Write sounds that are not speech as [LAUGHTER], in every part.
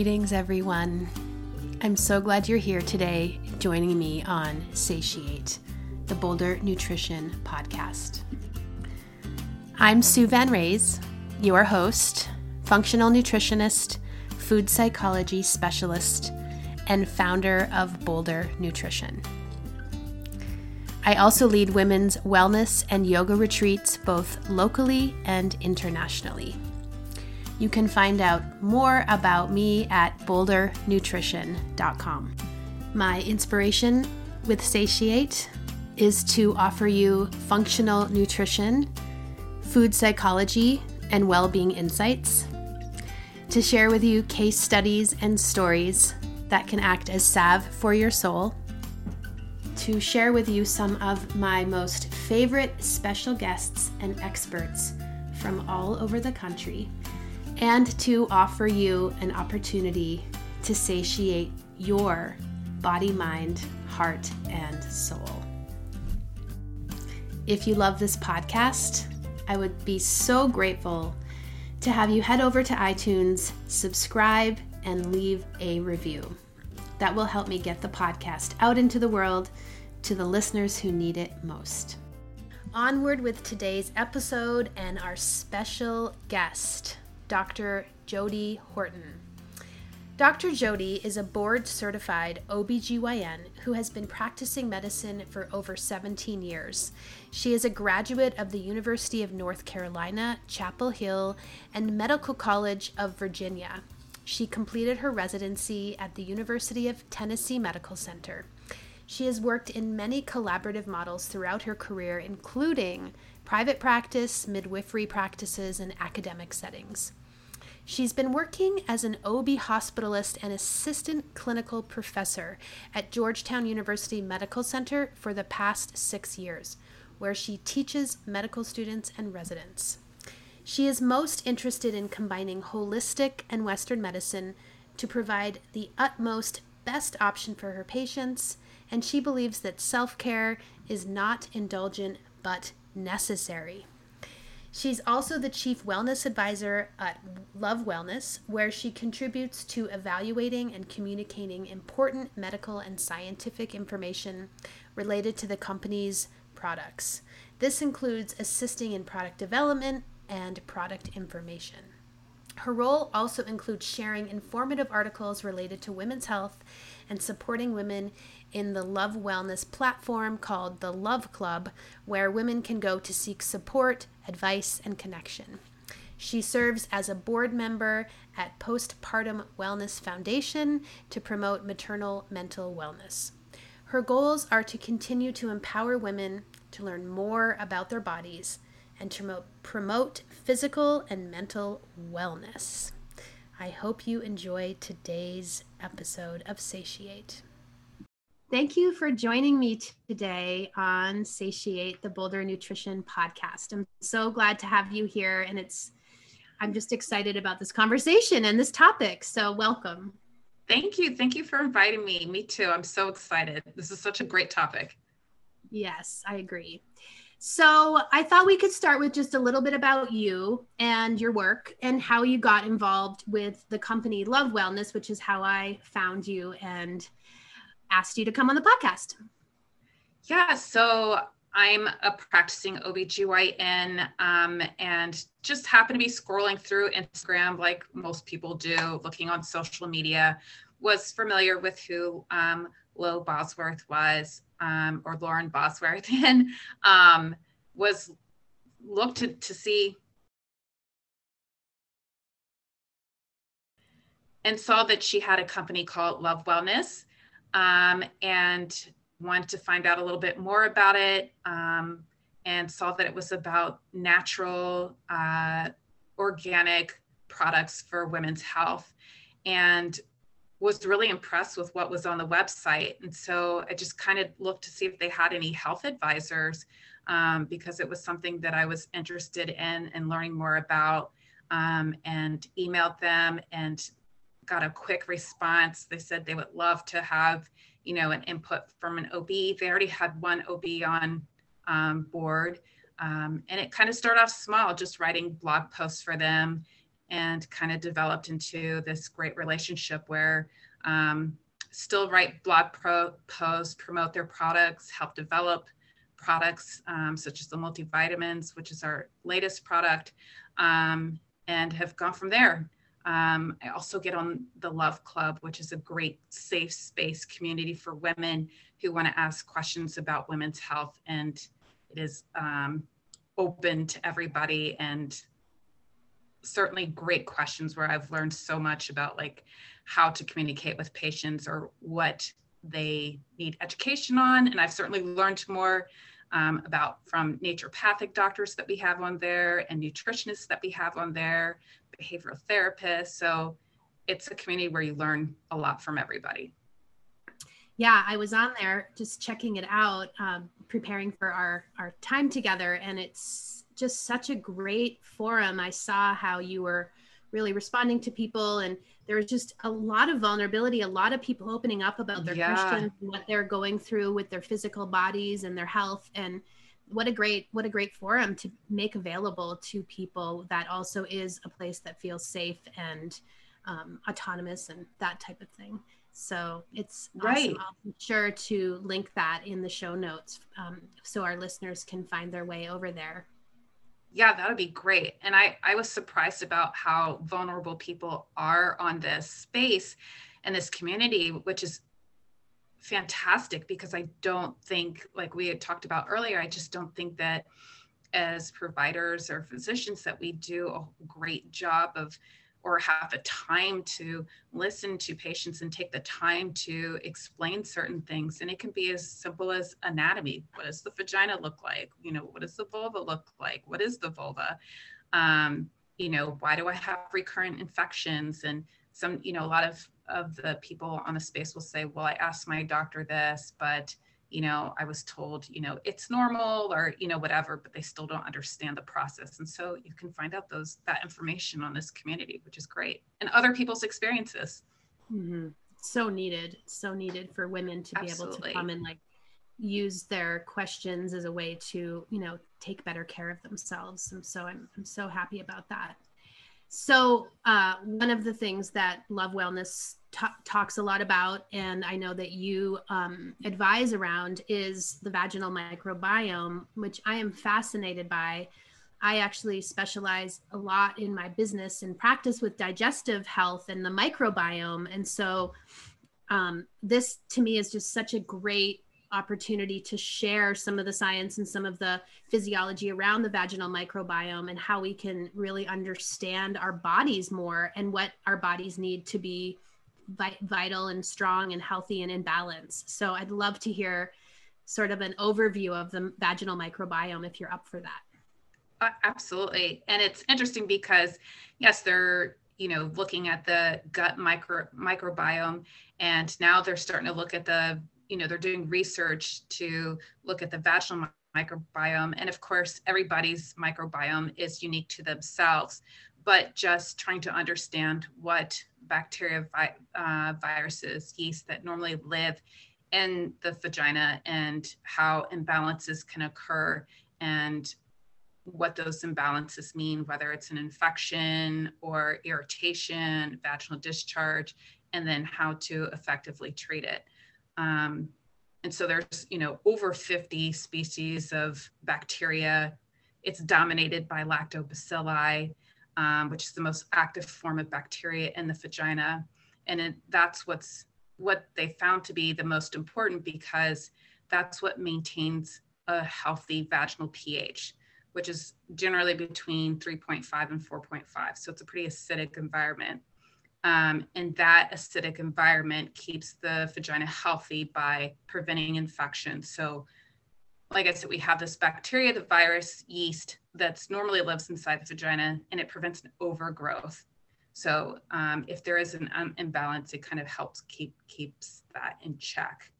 Greetings, everyone. I'm so glad you're here today joining me on Satiate, the Boulder Nutrition Podcast. I'm Sue Van Raes, your host, functional nutritionist, food psychology specialist, and founder of Boulder Nutrition. I also lead women's wellness and yoga retreats both locally and internationally. You can find out more about me at bouldernutrition.com. My inspiration with Satiate is to offer you functional nutrition, food psychology, and well being insights, to share with you case studies and stories that can act as salve for your soul, to share with you some of my most favorite special guests and experts from all over the country and to offer you an opportunity to satiate your body, mind, heart, and soul. If you love this podcast, I would be so grateful to have you head over to iTunes, subscribe, and leave a review. That will help me get the podcast out into the world to the listeners who need it most. Onward with today's episode and our special guest. Dr. Jodie Horton. Dr. Jodie is a board certified OBGYN who has been practicing medicine for over 17 years. She is a graduate of the University of North Carolina, Chapel Hill, and Medical College of Virginia. She completed her residency at the University of Tennessee Medical Center. She has worked in many collaborative models throughout her career, including private practice, midwifery practices, and academic settings. She's been working as an OB hospitalist and assistant clinical professor at Georgetown University Medical Center for the past six years, where she teaches medical students and residents. She is most interested in combining holistic and Western medicine to provide the utmost best option for her patients, and she believes that self care is not indulgent but necessary. She's also the chief wellness advisor at Love Wellness, where she contributes to evaluating and communicating important medical and scientific information related to the company's products. This includes assisting in product development and product information. Her role also includes sharing informative articles related to women's health and supporting women in the Love Wellness platform called the Love Club, where women can go to seek support, advice, and connection. She serves as a board member at Postpartum Wellness Foundation to promote maternal mental wellness. Her goals are to continue to empower women to learn more about their bodies and to promote physical and mental wellness. I hope you enjoy today's episode of Satiate. Thank you for joining me today on Satiate, the Boulder Nutrition Podcast. I'm so glad to have you here, and it's I'm just excited about this conversation and this topic. So, welcome. Thank you. Thank you for inviting me. Me too. I'm so excited. This is such a great topic. Yes, I agree. So, I thought we could start with just a little bit about you and your work and how you got involved with the company Love Wellness, which is how I found you and asked you to come on the podcast. Yeah, so I'm a practicing OBGYN um, and just happen to be scrolling through Instagram like most people do, looking on social media, was familiar with who um, Lo Bosworth was, um, or Lauren Bosworth, [LAUGHS] and um, was looked to, to see and saw that she had a company called Love Wellness um, and wanted to find out a little bit more about it um, and saw that it was about natural, uh, organic products for women's health. And was really impressed with what was on the website. And so I just kind of looked to see if they had any health advisors um, because it was something that I was interested in and learning more about um, and emailed them and got a quick response. They said they would love to have, you know, an input from an OB. They already had one OB on um, board. Um, and it kind of started off small, just writing blog posts for them and kind of developed into this great relationship where um, still write blog pro- posts, promote their products, help develop products um, such as the multivitamins, which is our latest product, um, and have gone from there. Um, I also get on the Love Club, which is a great safe space community for women who want to ask questions about women's health. And it is um, open to everybody and certainly great questions where I've learned so much about like how to communicate with patients or what they need education on. And I've certainly learned more um, about from naturopathic doctors that we have on there and nutritionists that we have on there, behavioral therapists. So it's a community where you learn a lot from everybody. Yeah, I was on there just checking it out, um, preparing for our our time together, and it's just such a great forum. I saw how you were really responding to people, and there was just a lot of vulnerability, a lot of people opening up about their yeah. questions, what they're going through with their physical bodies and their health, and what a great what a great forum to make available to people that also is a place that feels safe and um, autonomous and that type of thing so it's right. Awesome. I'll be sure to link that in the show notes um, so our listeners can find their way over there. Yeah, that would be great. And I, I was surprised about how vulnerable people are on this space and this community, which is fantastic because I don't think, like we had talked about earlier, I just don't think that as providers or physicians that we do a great job of or have the time to listen to patients and take the time to explain certain things. And it can be as simple as anatomy. What does the vagina look like? You know, what does the vulva look like? What is the vulva? Um, you know, why do I have recurrent infections? And some, you know, a lot of, of the people on the space will say, well, I asked my doctor this, but you know i was told you know it's normal or you know whatever but they still don't understand the process and so you can find out those that information on this community which is great and other people's experiences mm-hmm. so needed so needed for women to Absolutely. be able to come and like use their questions as a way to you know take better care of themselves and so i'm, I'm so happy about that so uh, one of the things that love wellness t- talks a lot about, and I know that you um, advise around, is the vaginal microbiome, which I am fascinated by. I actually specialize a lot in my business and practice with digestive health and the microbiome. And so, um, this to me is just such a great opportunity to share some of the science and some of the physiology around the vaginal microbiome and how we can really understand our bodies more and what our bodies need to be vital and strong and healthy and in balance. So I'd love to hear sort of an overview of the vaginal microbiome if you're up for that. Uh, absolutely. And it's interesting because yes, they're you know looking at the gut micro microbiome and now they're starting to look at the you know they're doing research to look at the vaginal microbiome and of course everybody's microbiome is unique to themselves but just trying to understand what bacteria, vi- uh, viruses, yeast that normally live in the vagina and how imbalances can occur and what those imbalances mean, whether it's an infection or irritation, vaginal discharge, and then how to effectively treat it. Um, and so there's, you know, over 50 species of bacteria. It's dominated by lactobacilli um, which is the most active form of bacteria in the vagina. And it, that's what's what they found to be the most important because that's what maintains a healthy vaginal pH, which is generally between 3.5 and 4.5. So it's a pretty acidic environment. Um, and that acidic environment keeps the vagina healthy by preventing infection. So like I said, we have this bacteria, the virus, yeast that's normally lives inside the vagina, and it prevents an overgrowth. So um, if there is an um, imbalance, it kind of helps keep keeps that in check.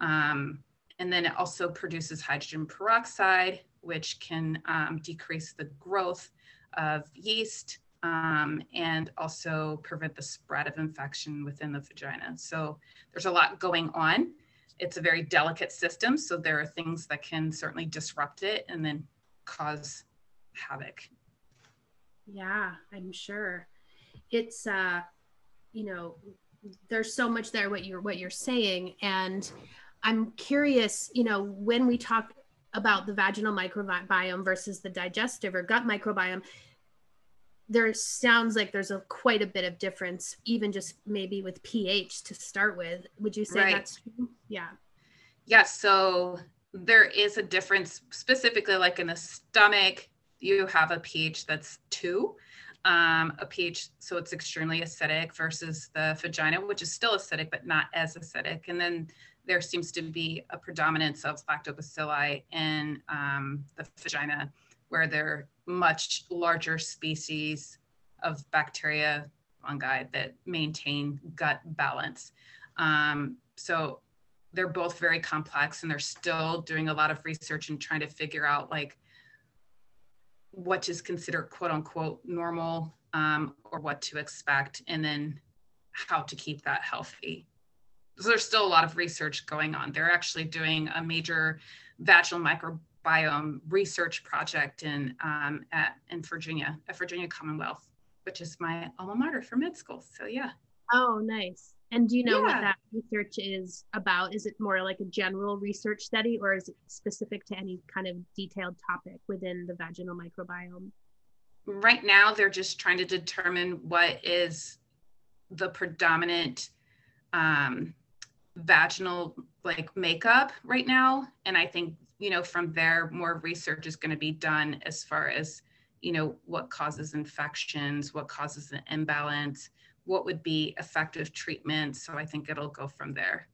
Um, and then it also produces hydrogen peroxide, which can um, decrease the growth of yeast um, and also prevent the spread of infection within the vagina. So there's a lot going on it's a very delicate system. So there are things that can certainly disrupt it and then cause havoc. Yeah, I'm sure. it's uh you know there's so much there what you're what you're saying and i'm curious you know when we talk about the vaginal microbiome versus the digestive or gut microbiome there sounds like there's a quite a bit of difference even just maybe with ph to start with would you say right. that's true yeah yes so there is a difference specifically like in the stomach you have a ph that's two um, a pH, so it's extremely acidic versus the vagina, which is still acidic, but not as acidic. And then there seems to be a predominance of lactobacilli in um, the vagina, where they're much larger species of bacteria, fungi that maintain gut balance. Um, so they're both very complex and they're still doing a lot of research and trying to figure out like what is considered quote unquote normal um, or what to expect, and then how to keep that healthy. So there's still a lot of research going on. They're actually doing a major vaginal microbiome research project in um, at in Virginia, at Virginia Commonwealth, which is my alma mater for med school. So yeah. Oh, nice. And do you know yeah. what that research is about? Is it more like a general research study or is it specific to any kind of detailed topic within the vaginal microbiome? Right now, they're just trying to determine what is the predominant um, vaginal like makeup right now. And I think, you know, from there, more research is going to be done as far as, you know, what causes infections, what causes an imbalance what would be effective treatment. So I think it'll go from there.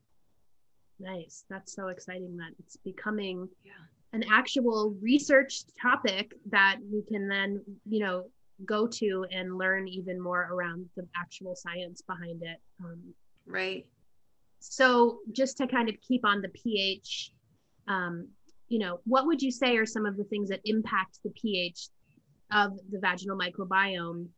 Nice. That's so exciting that it's becoming yeah. an actual research topic that we can then, you know, go to and learn even more around the actual science behind it. Um, right. So just to kind of keep on the pH, um, you know, what would you say are some of the things that impact the pH of the vaginal microbiome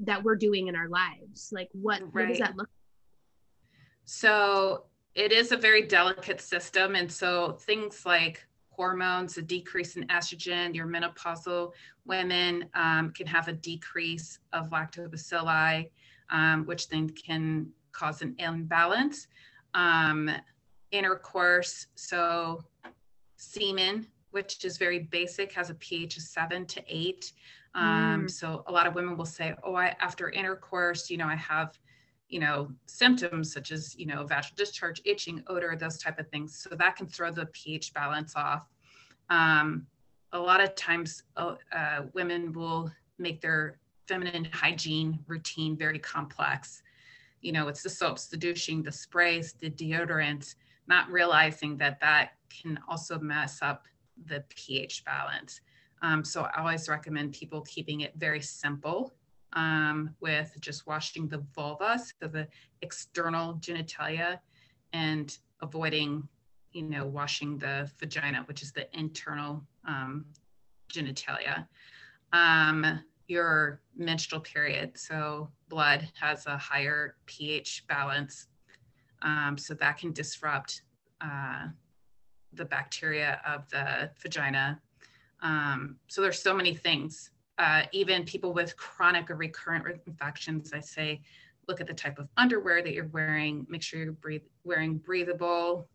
that we're doing in our lives like what, right. what does that look like? so it is a very delicate system and so things like hormones a decrease in estrogen your menopausal women um, can have a decrease of lactobacilli um, which then can cause an imbalance um, intercourse so semen which is very basic has a ph of 7 to 8 um, mm. So a lot of women will say, "Oh, I after intercourse, you know, I have, you know, symptoms such as you know vaginal discharge, itching, odor, those type of things." So that can throw the pH balance off. Um, a lot of times, uh, uh, women will make their feminine hygiene routine very complex. You know, it's the soaps, the douching, the sprays, the deodorants, not realizing that that can also mess up the pH balance. Um, so I always recommend people keeping it very simple um, with just washing the vulva, so the external genitalia, and avoiding, you know, washing the vagina, which is the internal um, genitalia. Um, your menstrual period, so blood has a higher pH balance, um, so that can disrupt uh, the bacteria of the vagina um, so there's so many things. Uh, even people with chronic or recurrent infections, I say, look at the type of underwear that you're wearing. Make sure you're breathe, wearing breathable,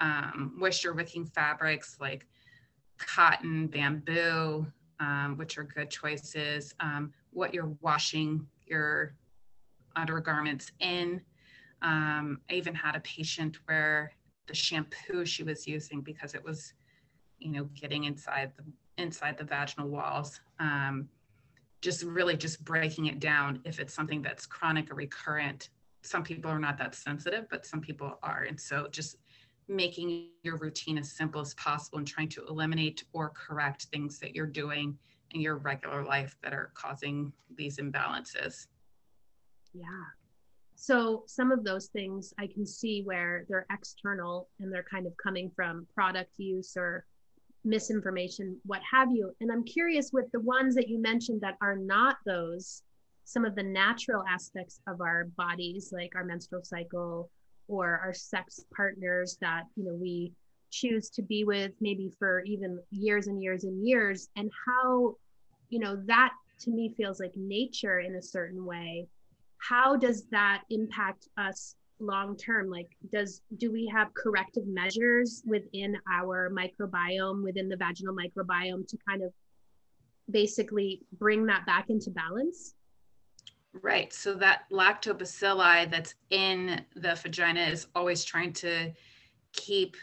um, moisture wicking fabrics like cotton, bamboo, um, which are good choices. Um, what you're washing your undergarments in. Um, I even had a patient where the shampoo she was using because it was you know, getting inside the inside the vaginal walls. Um, just really just breaking it down if it's something that's chronic or recurrent. Some people are not that sensitive, but some people are. And so just making your routine as simple as possible and trying to eliminate or correct things that you're doing in your regular life that are causing these imbalances. Yeah. So some of those things I can see where they're external and they're kind of coming from product use or misinformation, what have you. And I'm curious with the ones that you mentioned that are not those, some of the natural aspects of our bodies, like our menstrual cycle or our sex partners that, you know, we choose to be with maybe for even years and years and years, and how, you know, that to me feels like nature in a certain way how does that impact us long term? Like does do we have corrective measures within our microbiome within the vaginal microbiome to kind of basically bring that back into balance? Right. So that lactobacilli that's in the vagina is always trying to keep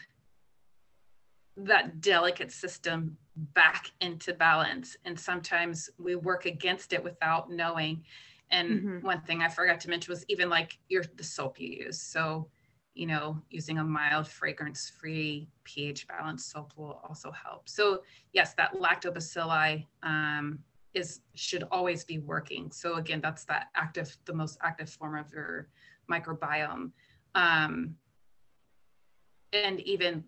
that delicate system back into balance. And sometimes we work against it without knowing and mm-hmm. one thing I forgot to mention was even like your the soap you use. So, you know, using a mild fragrance free pH balanced soap will also help. So yes, that lactobacilli um, is should always be working. So again, that's that active, the most active form of your microbiome. Um, and even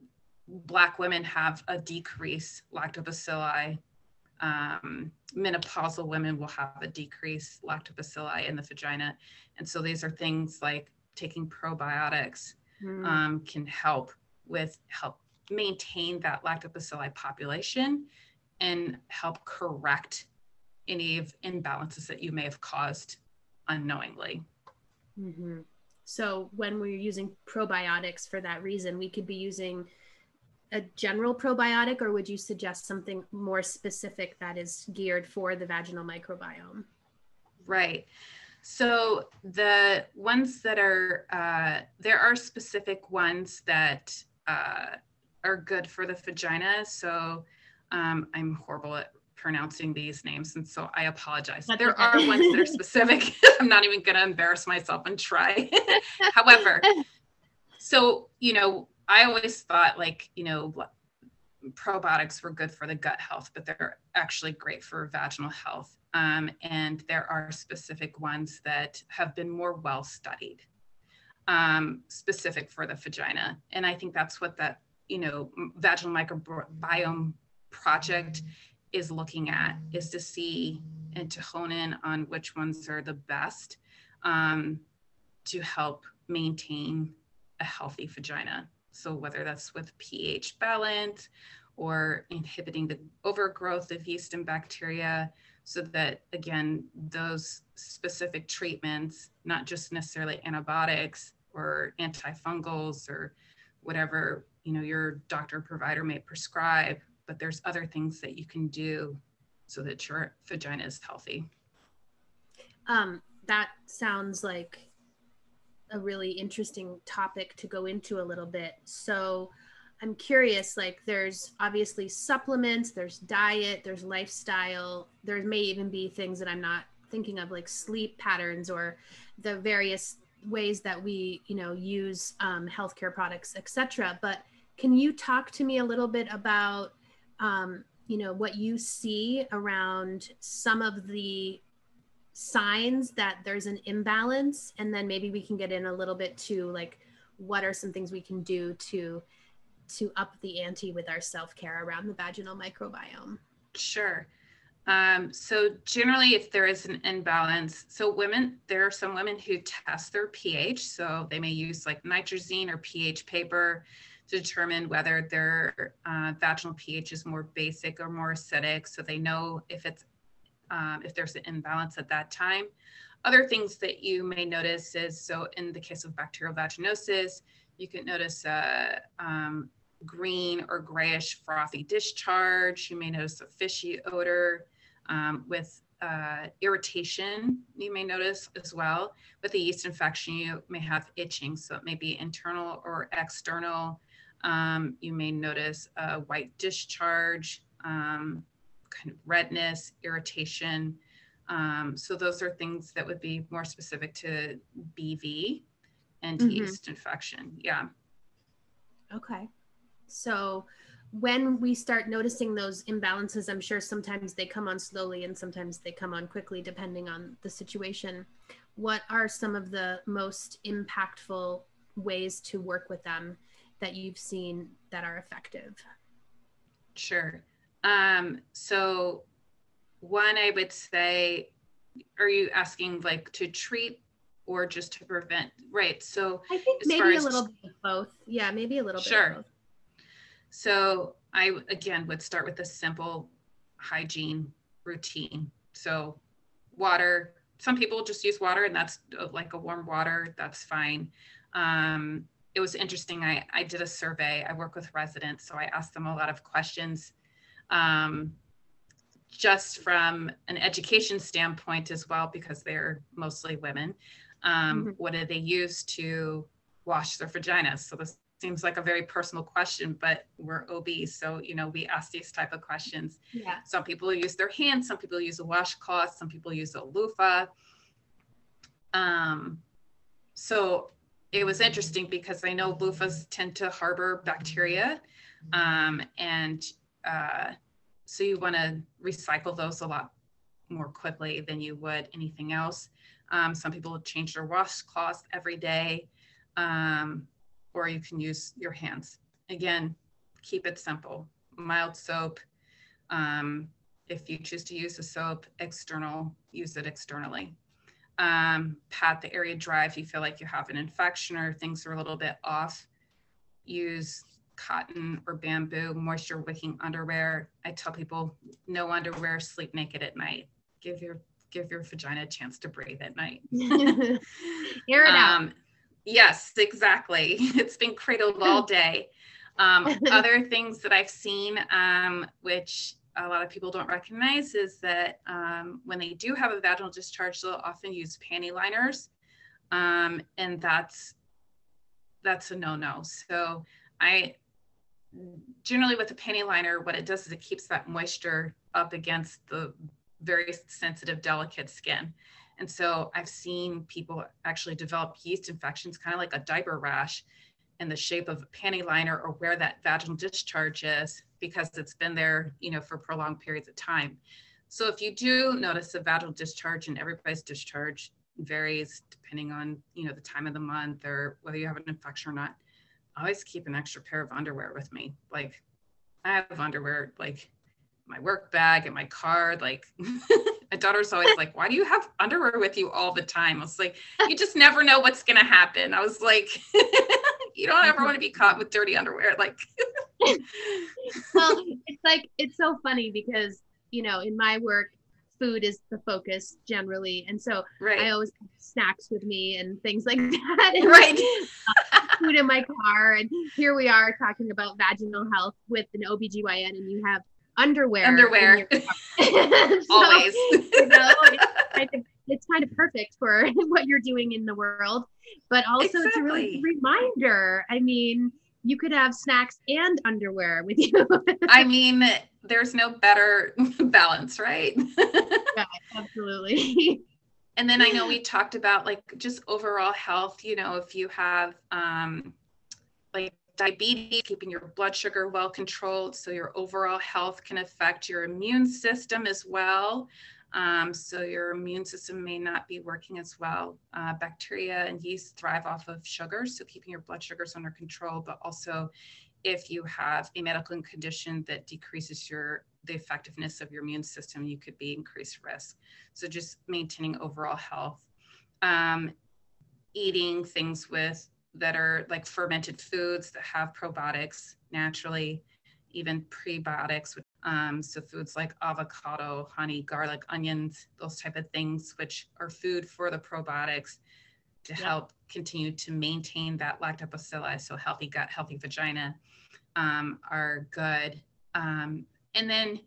black women have a decrease lactobacilli um, menopausal women will have a decreased lactobacilli in the vagina. And so these are things like taking probiotics mm. um, can help with help maintain that lactobacilli population and help correct any of imbalances that you may have caused unknowingly. Mm-hmm. So when we're using probiotics for that reason, we could be using a general probiotic or would you suggest something more specific that is geared for the vaginal microbiome? Right. So the ones that are, uh, there are specific ones that uh, are good for the vagina. So um, I'm horrible at pronouncing these names, and so I apologize. That's there okay. are ones that are [LAUGHS] specific. [LAUGHS] I'm not even going to embarrass myself and try. [LAUGHS] However, so you know, I always thought like, you know, probiotics were good for the gut health, but they're actually great for vaginal health. Um, and there are specific ones that have been more well studied, um, specific for the vagina. And I think that's what that, you know, vaginal microbiome project is looking at is to see and to hone in on which ones are the best um, to help maintain a healthy vagina. So whether that's with pH balance or inhibiting the overgrowth of yeast and bacteria, so that again, those specific treatments, not just necessarily antibiotics or antifungals or whatever you know your doctor provider may prescribe, but there's other things that you can do so that your vagina is healthy. Um, that sounds like a really interesting topic to go into a little bit. So I'm curious like there's obviously supplements, there's diet, there's lifestyle, there may even be things that I'm not thinking of like sleep patterns or the various ways that we, you know, use um, healthcare products, etc. But can you talk to me a little bit about um, you know what you see around some of the signs that there's an imbalance and then maybe we can get in a little bit to like what are some things we can do to to up the ante with our self-care around the vaginal microbiome? Sure. Um, so generally if there is an imbalance so women there are some women who test their ph so they may use like nitrazine or ph paper to determine whether their uh, vaginal ph is more basic or more acidic so they know if it's um, if there's an imbalance at that time. Other things that you may notice is so in the case of bacterial vaginosis, you can notice a um, green or grayish frothy discharge. You may notice a fishy odor um, with uh, irritation, you may notice as well. With a yeast infection, you may have itching, so it may be internal or external. Um, you may notice a white discharge. Um, kind of redness, irritation. Um, so those are things that would be more specific to BV and mm-hmm. yeast infection. Yeah. Okay. So when we start noticing those imbalances, I'm sure sometimes they come on slowly and sometimes they come on quickly, depending on the situation. What are some of the most impactful ways to work with them that you've seen that are effective? Sure. Um, so one, I would say, are you asking like to treat or just to prevent? Right. So I think maybe a little bit of both. Yeah, maybe a little bit. Sure. So I again would start with a simple hygiene routine. So water. Some people just use water, and that's uh, like a warm water. That's fine. Um, it was interesting. I, I did a survey. I work with residents, so I asked them a lot of questions, um, just from an education standpoint as well, because they're mostly women. Um, mm-hmm. What do they use to wash their vaginas? So this seems like a very personal question, but we're OBs, so you know we ask these type of questions. Yeah. Some people use their hands. Some people use a washcloth. Some people use a loofah. Um, so it was interesting because I know loofahs tend to harbor bacteria, um, and uh, so you want to recycle those a lot more quickly than you would anything else. Um, some people change their washcloths every day, um, or you can use your hands. Again, keep it simple. Mild soap. Um, if you choose to use a soap external, use it externally um, pat the area dry if you feel like you have an infection or things are a little bit off. Use cotton or bamboo moisture wicking underwear. I tell people no underwear, sleep naked at night. Give your give your vagina a chance to breathe at night. [LAUGHS] Air it um, out. Yes, exactly. [LAUGHS] It's been cradled all [LAUGHS] day. Um, other things that I've seen, um, which a lot of people don't recognize is that um, when they do have a vaginal discharge, they'll often use panty liners, um, and that's that's a no-no. So I generally with a panty liner, what it does is it keeps that moisture up against the very sensitive, delicate skin. And so I've seen people actually develop yeast infections, kind of like a diaper rash in the shape of a panty liner or where that vaginal discharge is because it's been there, you know, for prolonged periods of time. So if you do notice a vaginal discharge and everybody's discharge varies depending on, you know, the time of the month or whether you have an infection or not, always keep an extra pair of underwear with me. Like I have underwear like my work bag and my car. Like [LAUGHS] my daughter's always like, why do you have underwear with you all the time? I was like, you just never know what's gonna happen. I was like, [LAUGHS] you don't ever want to be caught with dirty underwear. Like [LAUGHS] well, it's like it's so funny because you know in my work food is the focus generally. And so right. i always have snacks with me and things like [LAUGHS] that. And right. uh, food in my car. And here we are talking about vaginal health with an obgyn and you have underwear underwear. [LAUGHS] so, always. you know, it's, kind of, it's kind of perfect for [LAUGHS] what you're doing in the world. But also exactly. it's a really reminder. I mean you could have snacks and underwear with you. [LAUGHS] I mean, there's no better [LAUGHS] balance, right? [LAUGHS] yeah, absolutely. and then I know we talked about like just overall health, you know, if you have um like diabetes, keeping your blood sugar well controlled so your overall health can affect your immune system as well. Um, so your immune system may not be working as well. Uh, bacteria and yeast thrive off of sugar, so keeping your blood sugars under control, but also if you have a medical condition that decreases your the effectiveness of your immune system, you could be increased risk. So just maintaining overall health. Um, eating things with that are like fermented foods that have probiotics naturally, even prebiotics, um, so foods like avocado, honey, garlic, onions, those type of things, which are food for the probiotics to yep. help continue to maintain that lactobacilli, so healthy gut, healthy vagina, um, are good. Um, and then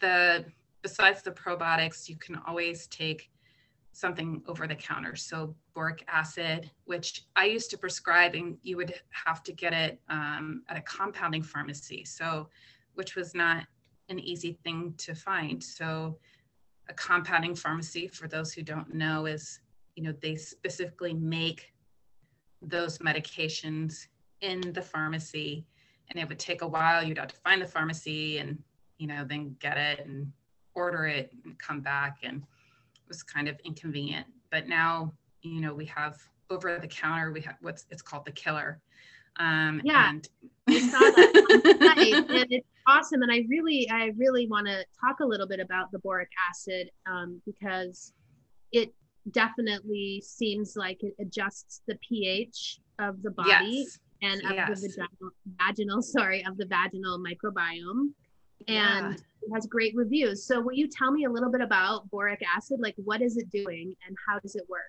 the besides the probiotics, you can always take something over the counter. So boric acid, which I used to prescribe, and you would have to get it um, at a compounding pharmacy. So, which was not an easy thing to find. So, a compounding pharmacy, for those who don't know, is you know they specifically make those medications in the pharmacy, and it would take a while. You'd have to find the pharmacy and you know then get it and order it and come back, and it was kind of inconvenient. But now you know we have over the counter we have what's it's called the killer um, yeah, and- I saw that. [LAUGHS] and it's awesome. And I really, I really want to talk a little bit about the boric acid um, because it definitely seems like it adjusts the pH of the body yes. and of yes. the vaginal, vaginal, [LAUGHS] sorry, of the vaginal microbiome. Yeah. And it has great reviews. So will you tell me a little bit about boric acid? Like what is it doing and how does it work?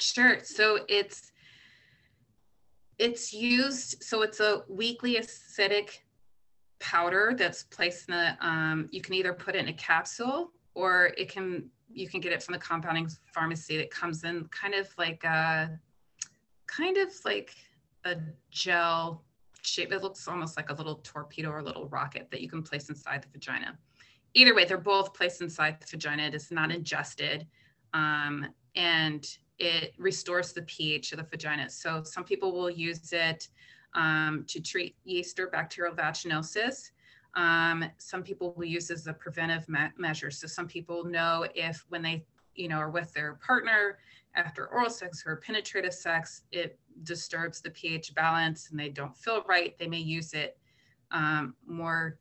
Sure. So it's it's used so it's a weakly acidic powder that's placed in the um, you can either put it in a capsule or it can you can get it from the compounding pharmacy that comes in kind of like a kind of like a gel shape. It looks almost like a little torpedo or a little rocket that you can place inside the vagina. Either way, they're both placed inside the vagina. It is not ingested. Um, and it restores the pH of the vagina. So some people will use it um, to treat yeast or bacterial vaginosis. Um, some people will use as a preventive me- measure. So some people know if when they, you know, are with their partner after oral sex or penetrative sex, it disturbs the pH balance and they don't feel right, they may use it um, more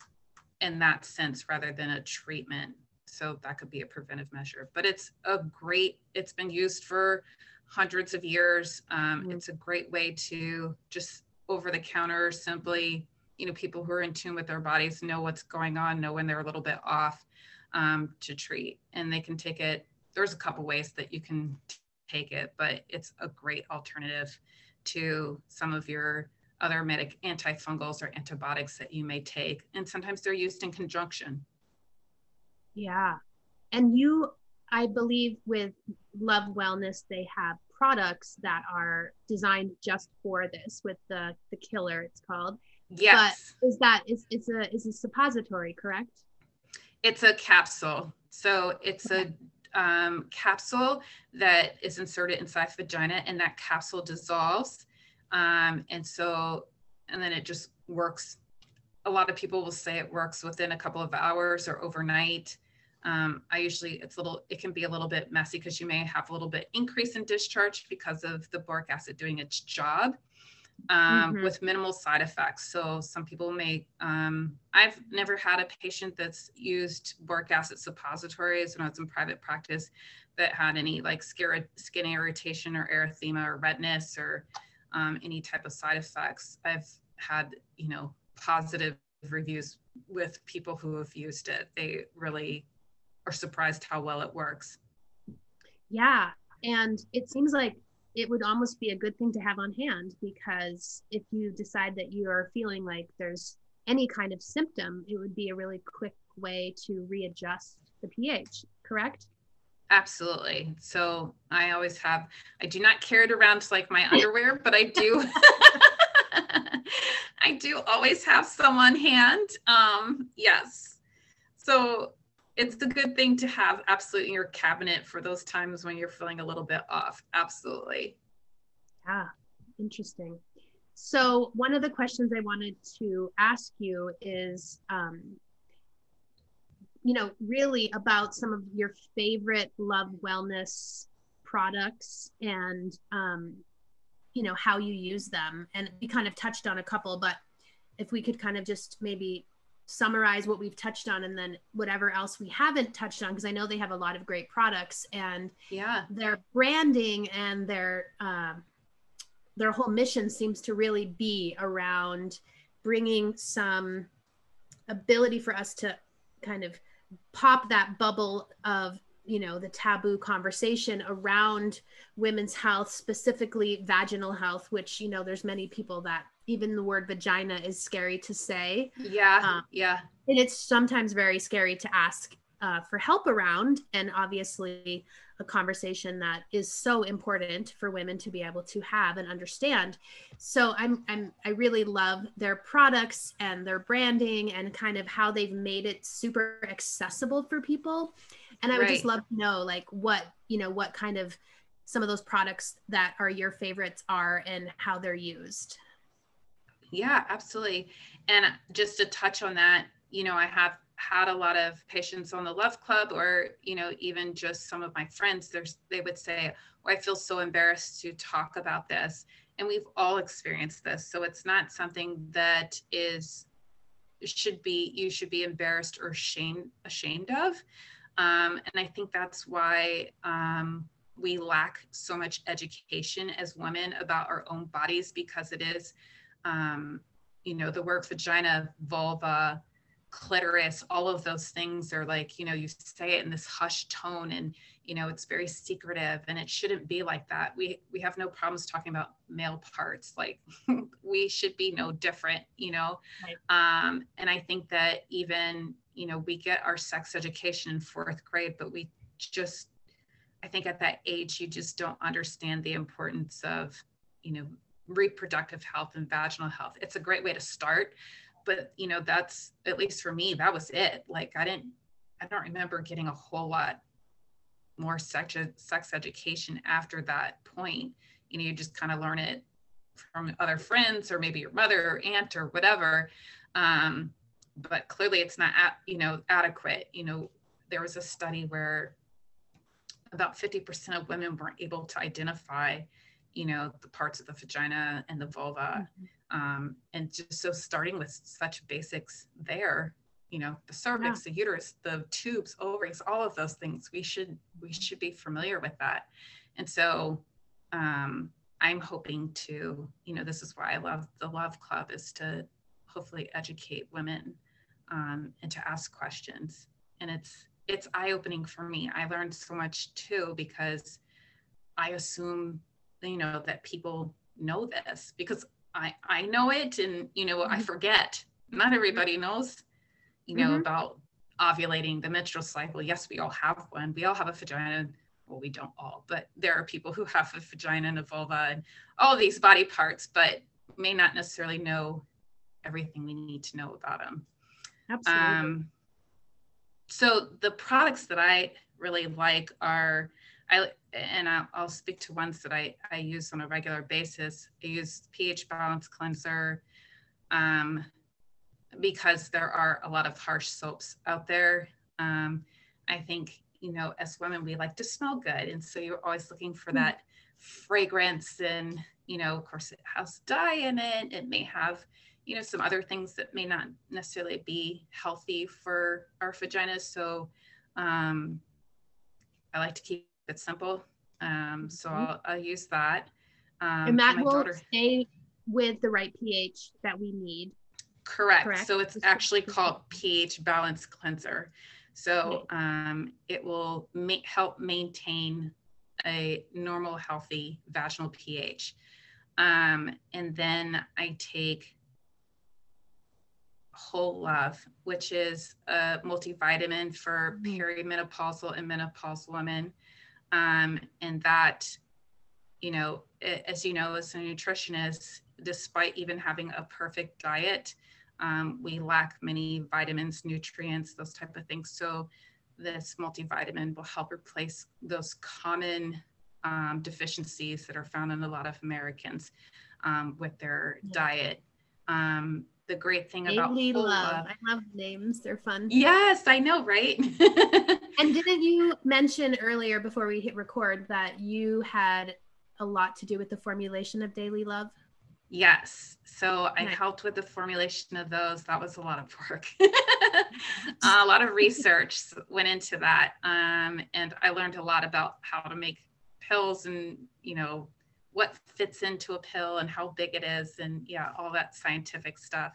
in that sense rather than a treatment. So that could be a preventive measure. But it's a great, it's been used for hundreds of years. Um, mm-hmm. It's a great way to just over the counter simply, you know, people who are in tune with their bodies know what's going on, know when they're a little bit off um, to treat. And they can take it. There's a couple ways that you can take it, but it's a great alternative to some of your other medic antifungals or antibiotics that you may take. And sometimes they're used in conjunction. Yeah. And you, I believe, with Love Wellness, they have products that are designed just for this with the the killer it's called yes but is that is it's a is a suppository correct it's a capsule so it's okay. a um, capsule that is inserted inside the vagina and that capsule dissolves. Um, and so, and then it just works. A lot of people will say it works within a couple of hours or overnight. Um, I usually, it's a little, it can be a little bit messy because you may have a little bit increase in discharge because of the boric acid doing its job um, mm-hmm. with minimal side effects. So some people may, um, I've never had a patient that's used boric acid suppositories when I was in private practice that had any like skin irritation or erythema or redness or um, any type of side effects. I've had, you know, positive reviews with people who have used it. They really are surprised how well it works. Yeah. And it seems like it would almost be a good thing to have on hand because if you decide that you are feeling like there's any kind of symptom, it would be a really quick way to readjust the pH, correct? Absolutely. So I always have, I do not carry it around like my underwear, [LAUGHS] but I do. [LAUGHS] I do always have some on hand. Um, yes. So it's a good thing to have absolutely in your cabinet for those times when you're feeling a little bit off. Absolutely. Yeah, interesting. So, one of the questions I wanted to ask you is, um, you know, really about some of your favorite love wellness products and, um, you know, how you use them. And we kind of touched on a couple, but if we could kind of just maybe summarize what we've touched on and then whatever else we haven't touched on because i know they have a lot of great products and yeah. their branding and their um, their whole mission seems to really be around bringing some ability for us to kind of pop that bubble of you know the taboo conversation around women's health specifically vaginal health which you know there's many people that even the word vagina is scary to say. Yeah. Um, yeah. And it's sometimes very scary to ask uh, for help around. And obviously, a conversation that is so important for women to be able to have and understand. So I'm, I'm, I really love their products and their branding and kind of how they've made it super accessible for people. And I would right. just love to know, like, what, you know, what kind of some of those products that are your favorites are and how they're used. Yeah, absolutely. And just to touch on that, you know, I have had a lot of patients on the Love Club, or you know, even just some of my friends. There's they would say, oh, "I feel so embarrassed to talk about this," and we've all experienced this. So it's not something that is should be you should be embarrassed or ashamed ashamed of. Um, and I think that's why um, we lack so much education as women about our own bodies because it is um, you know, the word vagina, vulva, clitoris all of those things are like you know you say it in this hushed tone and you know it's very secretive and it shouldn't be like that. We we have no problems talking about male parts. Like [LAUGHS] we should be no different you know? Right. um and i think that even you know we get our sex education in fourth grade but we just i think at that age you just don't understand the importance of you know reproductive health and vaginal health. It's a great way to start but you know that's at least for me that was it. Like i didn't i don't remember getting a whole lot more sex, sex education after that point. You know you just kind of learn it from other friends or maybe your mother or aunt or whatever. Um, but clearly it's not you know adequate. You know there was a study where about 50% of women weren't able to identify you know the parts of the vagina and the vulva mm-hmm. um, and just so starting with such basics there you know the cervix yeah. the uterus the tubes ovaries all of those things we should we should be familiar with that and so um, i'm hoping to you know this is why i love the love club is to hopefully educate women um, and to ask questions and it's it's eye-opening for me i learned so much too because i assume you know that people know this because i i know it and you know mm-hmm. i forget not everybody knows you know mm-hmm. about ovulating the menstrual cycle yes we all have one we all have a vagina well we don't all but there are people who have a vagina and a vulva and all these body parts but may not necessarily know everything we need to know about them Absolutely. Um, so the products that I really like are I and I'll, I'll, speak to ones that I, I use on a regular basis. I use pH balance cleanser um, because there are a lot of harsh soaps out there. Um, I think, you know, as women, we like to smell good. And so you're always looking for hmm. that fragrance. And, you know, of course, it has dye in it. It may have, you know, some other things that may not necessarily be healthy for our vaginas. So um, I like to keep it simple. Um, so mm-hmm. I'll, I'll, use that. Um, and that will daughter... stay with the right pH that we need. Correct. Correct. So it's actually called pH Balance Cleanser. So um, it will ma- help maintain a normal, healthy vaginal pH. Um, and then I take Whole Love, which is a multivitamin for mm-hmm. perimenopausal and menopausal women. Um, and that, you know, as you know, as a nutritionist, despite even having a perfect diet, um, we lack many vitamins, nutrients, those type of things. So this multivitamin will help replace those common um, deficiencies that are found in a lot of Americans um, with their yeah. diet. Um, the great thing about love. I love names; they're fun. Yes, I know, right? [LAUGHS] and didn't you mention earlier before we hit record that you had a lot to do with the formulation of Daily Love? Yes. So I helped with the formulation of those. That was a lot of work. [LAUGHS] a lot of research went into that. Um, and I learned a lot about how to make pills and, you know, what fits into a pill and how big it is and yeah, all that scientific stuff.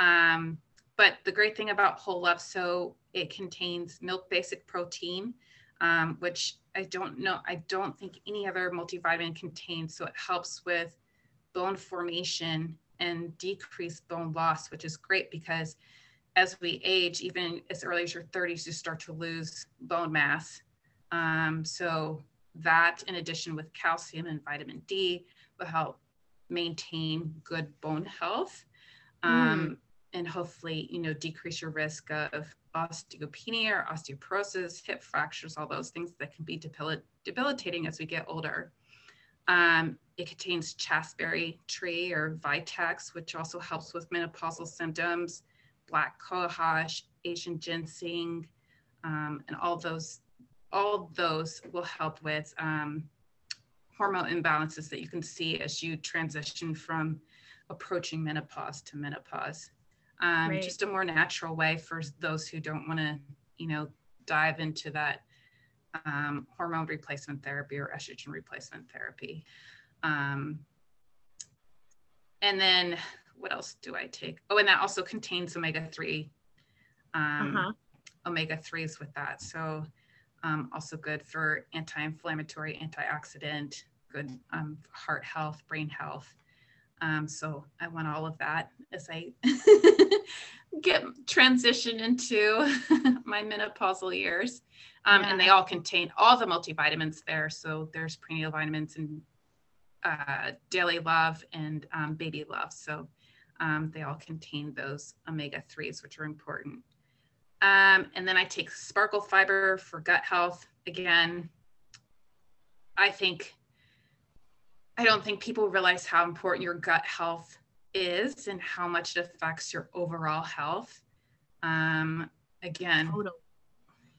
Um, but the great thing about Whole Love, so it contains milk basic protein, um, which I don't know, I don't think any other multivitamin contains. So it helps with bone formation and decrease bone loss, which is great because as we age, even as early as your 30s, you start to lose bone mass. Um, so that, in addition with calcium and vitamin D, will help maintain good bone health. Um, mm. And hopefully, you know, decrease your risk of osteopenia or osteoporosis, hip fractures, all those things that can be debil- debilitating as we get older. Um, it contains chasteberry tree or vitex, which also helps with menopausal symptoms, black cohosh, Asian ginseng, um, and all those all those will help with um, hormone imbalances that you can see as you transition from approaching menopause to menopause. Um, just a more natural way for those who don't want to, you know, dive into that um, hormone replacement therapy or estrogen replacement therapy. Um, and then what else do I take? Oh, and that also contains omega 3 um, uh-huh. omega 3s with that. So, um, also good for anti inflammatory, antioxidant, good um, heart health, brain health. Um, so, I want all of that as I [LAUGHS] get transition into [LAUGHS] my menopausal years. Um, yeah. And they all contain all the multivitamins there. So, there's prenatal vitamins and uh, daily love and um, baby love. So, um, they all contain those omega 3s, which are important. Um, and then I take sparkle fiber for gut health. Again, I think, I don't think people realize how important your gut health is and how much it affects your overall health. Um, again, totally.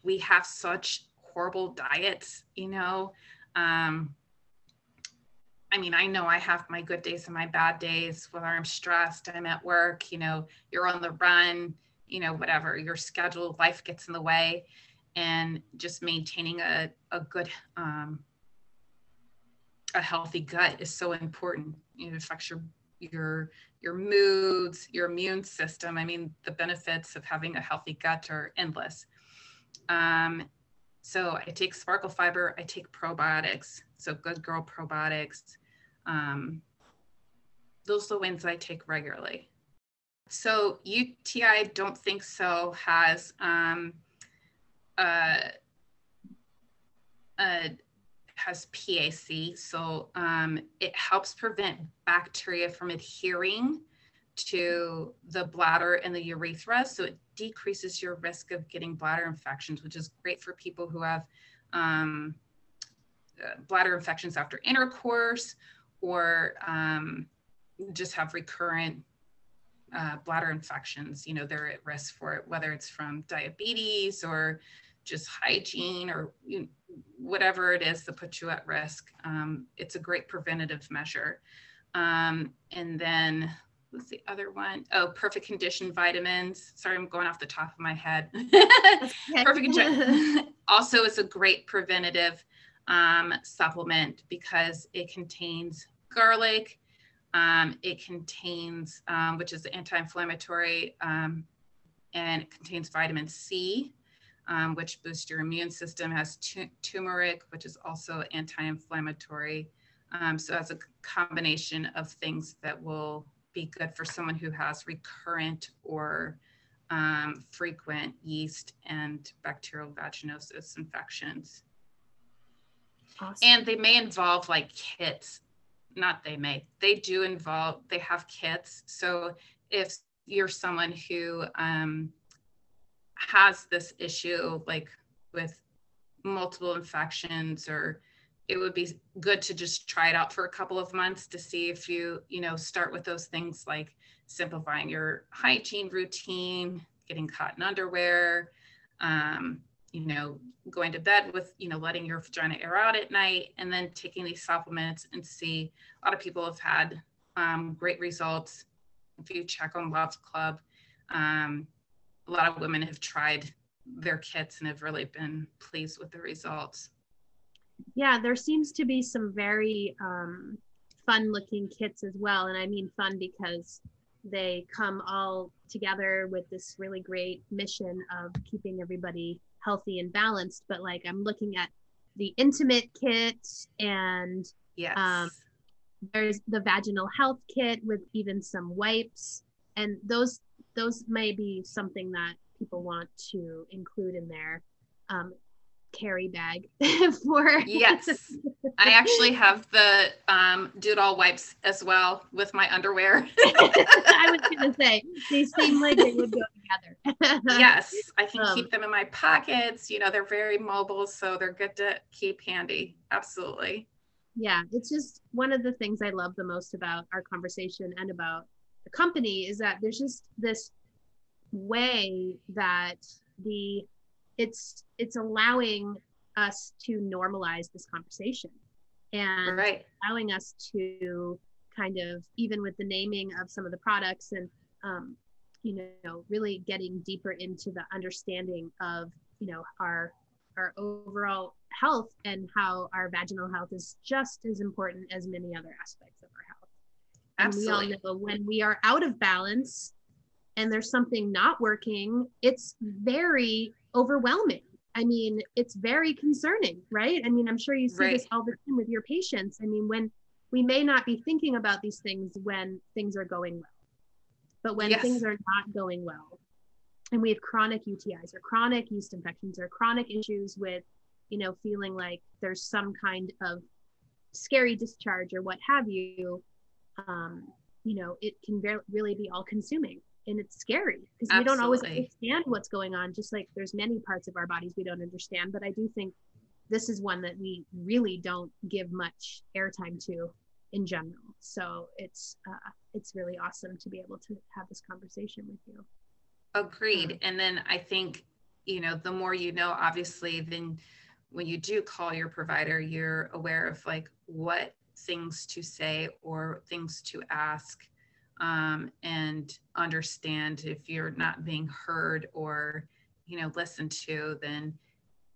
we have such horrible diets, you know. Um, I mean, I know I have my good days and my bad days, whether I'm stressed, I'm at work, you know, you're on the run, you know, whatever, your schedule, life gets in the way. And just maintaining a, a good, um, a healthy gut is so important. It affects your your your moods, your immune system. I mean, the benefits of having a healthy gut are endless. Um, so I take sparkle fiber, I take probiotics, so good girl probiotics. Um, those are the ones I take regularly. So UTI, don't think so, has um, uh, uh, has PAC. So um, it helps prevent bacteria from adhering to the bladder and the urethra. So it decreases your risk of getting bladder infections, which is great for people who have um, uh, bladder infections after intercourse or um, just have recurrent uh, bladder infections. You know, they're at risk for it, whether it's from diabetes or just hygiene or you know, whatever it is that puts you at risk. Um, it's a great preventative measure. Um, and then what's the other one? Oh, perfect condition vitamins. Sorry, I'm going off the top of my head. [LAUGHS] perfect condition. [LAUGHS] also, it's a great preventative um, supplement because it contains garlic. Um, it contains, um, which is anti-inflammatory, um, and it contains vitamin C, um, which boosts your immune system. Has t- turmeric, which is also anti-inflammatory. Um, so as a combination of things that will be good for someone who has recurrent or um, frequent yeast and bacterial vaginosis infections. Awesome. And they may involve like kits, not they may, they do involve, they have kits. So if you're someone who um, has this issue, like with multiple infections or it would be good to just try it out for a couple of months to see if you you know start with those things like simplifying your hygiene routine getting cotton underwear um, you know going to bed with you know letting your vagina air out at night and then taking these supplements and see a lot of people have had um, great results. If you check on love club um, a lot of women have tried their kits and have really been pleased with the results yeah, there seems to be some very um, fun looking kits as well. And I mean fun because they come all together with this really great mission of keeping everybody healthy and balanced. But like I'm looking at the intimate kit and yes. um, there's the vaginal health kit with even some wipes. And those those may be something that people want to include in their Um, carry bag [LAUGHS] for yes. I actually have the um all wipes as well with my underwear. [LAUGHS] I was gonna say they seem like they would go together. Yes i can um, keep them in my pockets you know they're very mobile so they're good to keep handy absolutely. Yeah it's just one of the things i love the most about our conversation and about the company is that there's just this way that the it's it's allowing us to normalize this conversation and right. allowing us to kind of even with the naming of some of the products and um, you know really getting deeper into the understanding of you know our our overall health and how our vaginal health is just as important as many other aspects of our health. Absolutely. And we all know when we are out of balance and there's something not working, it's very overwhelming. I mean, it's very concerning, right? I mean, I'm sure you see right. this all the time with your patients. I mean, when we may not be thinking about these things when things are going well, but when yes. things are not going well, and we have chronic UTIs or chronic yeast infections or chronic issues with, you know, feeling like there's some kind of scary discharge or what have you, um, you know, it can re- really be all consuming and it's scary because we don't always understand what's going on just like there's many parts of our bodies we don't understand but i do think this is one that we really don't give much airtime to in general. So it's uh, it's really awesome to be able to have this conversation with you. Agreed. And then i think you know the more you know obviously then when you do call your provider you're aware of like what things to say or things to ask um, and understand if you're not being heard or you know listened to then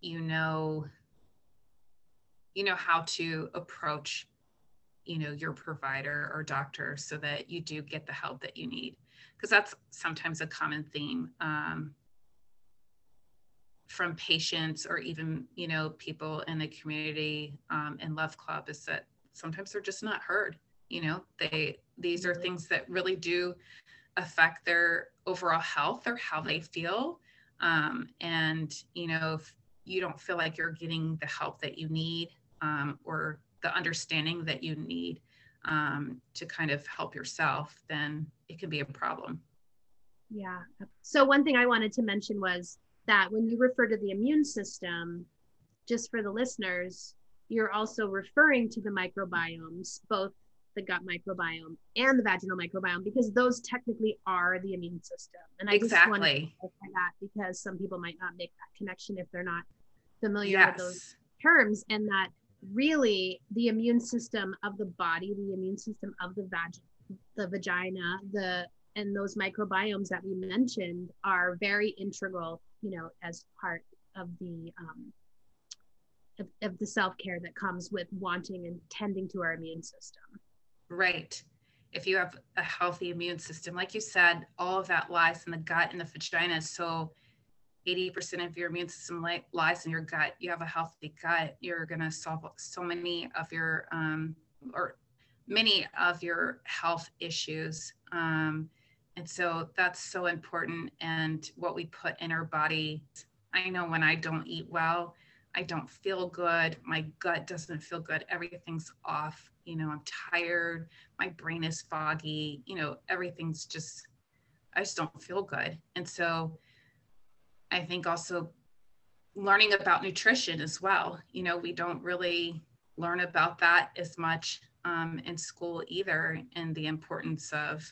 you know you know how to approach you know your provider or doctor so that you do get the help that you need. Because that's sometimes a common theme um, from patients or even you know people in the community um, and love club is that sometimes they're just not heard you know? They these are things that really do affect their overall health or how they feel. Um, and you know if you don't feel like you're getting the help that you need um, or the understanding that you need um, to kind of help yourself then it can be a problem. Yeah. So one thing i wanted to mention was that when you refer to the immune system just for the listeners you're also referring to the microbiomes both the gut microbiome and the vaginal microbiome because those technically are the immune system. And I exactly. just want to that because some people might not make that connection if they're not familiar yes. with those terms and that really the immune system of the body, the immune system of the vag the vagina, the and those microbiomes that we mentioned are very integral, you know, as part of the um, of, of the self-care that comes with wanting and tending to our immune system. Right. If you have a healthy immune system, like you said, all of that lies in the gut and the vagina. So 80% of your immune system lies in your gut. You have a healthy gut, you're going to solve so many of your, um, or many of your health issues. Um, and so that's so important. And what we put in our body, I know when I don't eat well, I don't feel good. My gut doesn't feel good. Everything's off you know i'm tired my brain is foggy you know everything's just i just don't feel good and so i think also learning about nutrition as well you know we don't really learn about that as much um, in school either and the importance of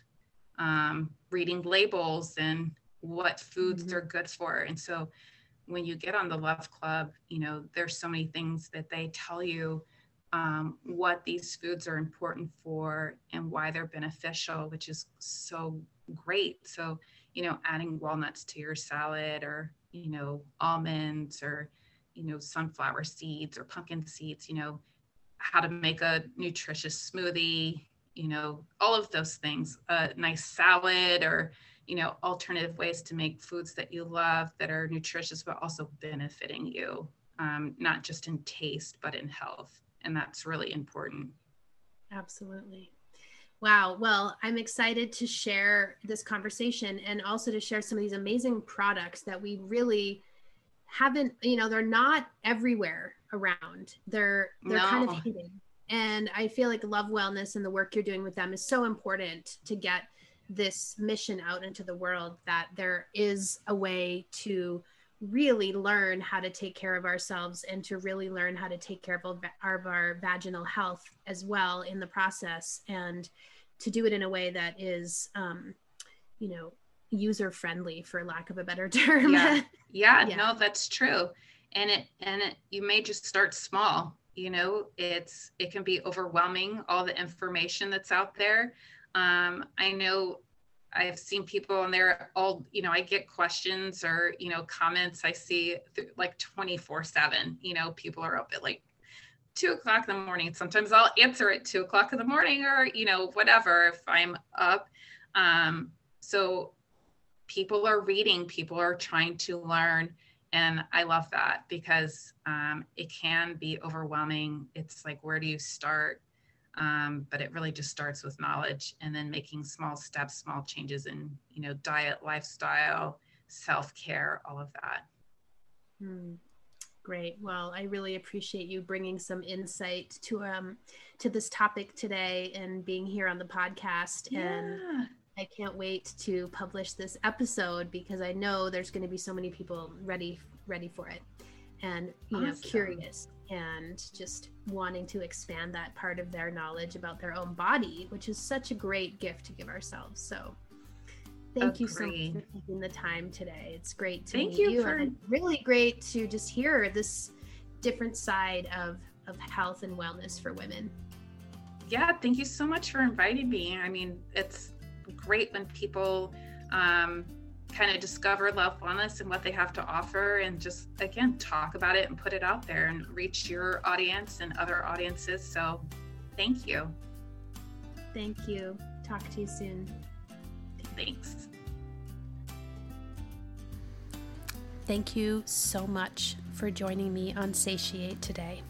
um, reading labels and what foods mm-hmm. are good for and so when you get on the love club you know there's so many things that they tell you um, what these foods are important for and why they're beneficial, which is so great. So, you know, adding walnuts to your salad or, you know, almonds or, you know, sunflower seeds or pumpkin seeds, you know, how to make a nutritious smoothie, you know, all of those things, a nice salad or, you know, alternative ways to make foods that you love that are nutritious, but also benefiting you, um, not just in taste, but in health. And that's really important. Absolutely. Wow. Well i'm excited to share this conversation and also to share some of these amazing products that we really haven't you know they're not everywhere around. They're they're no. kind of hidden. And i feel like love wellness and the work you're doing with them is so important to get this mission out into the world that there is a way to really learn how to take care of ourselves and to really learn how to take care of our, of our vaginal health as well in the process and to do it in a way that is um, you know user friendly for lack of a better [LAUGHS] term. Yeah. yeah yeah. no that's true. And it and it you may just start small you know it's it can be overwhelming all the information that's out there um, i know I've seen people and they're all, you know, I get questions or, you know, comments I see like 24 seven, you know, people are up at like two o'clock in the morning. Sometimes I'll answer at two o'clock in the morning or, you know, whatever if I'm up. Um, so people are reading, people are trying to learn. And I love that because um, it can be overwhelming. It's like, where do you start? Um, but it really just starts with knowledge and then making small steps, small changes in, you know, diet, lifestyle, self care, all of that. Hmm. Great. Well, I really appreciate you bringing some insight to um to this topic today and being here on the podcast. Yeah. And I can't wait to publish this episode because I know there's going to be so many people ready ready for it and you awesome. know curious and just wanting to expand that part of their knowledge about their own body, which is such a great gift to give ourselves. So thank Agreed. you so much for taking the time today. It's great to thank meet you, you for... and really great to just hear this different side of of health and wellness for women. Yeah, thank you so much for inviting me. I mean, it's great when people um, kind of discover love wellness and what they have to offer and just again talk about it and put it out there and reach your audience and other audiences. So thank you. Thank you. Talk to you soon. Thanks. Thank you so much for joining me on satiate today.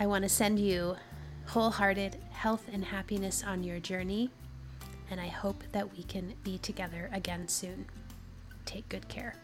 I want to send you wholehearted health and happiness on your journey and I hope that we can be together again soon. Take good care.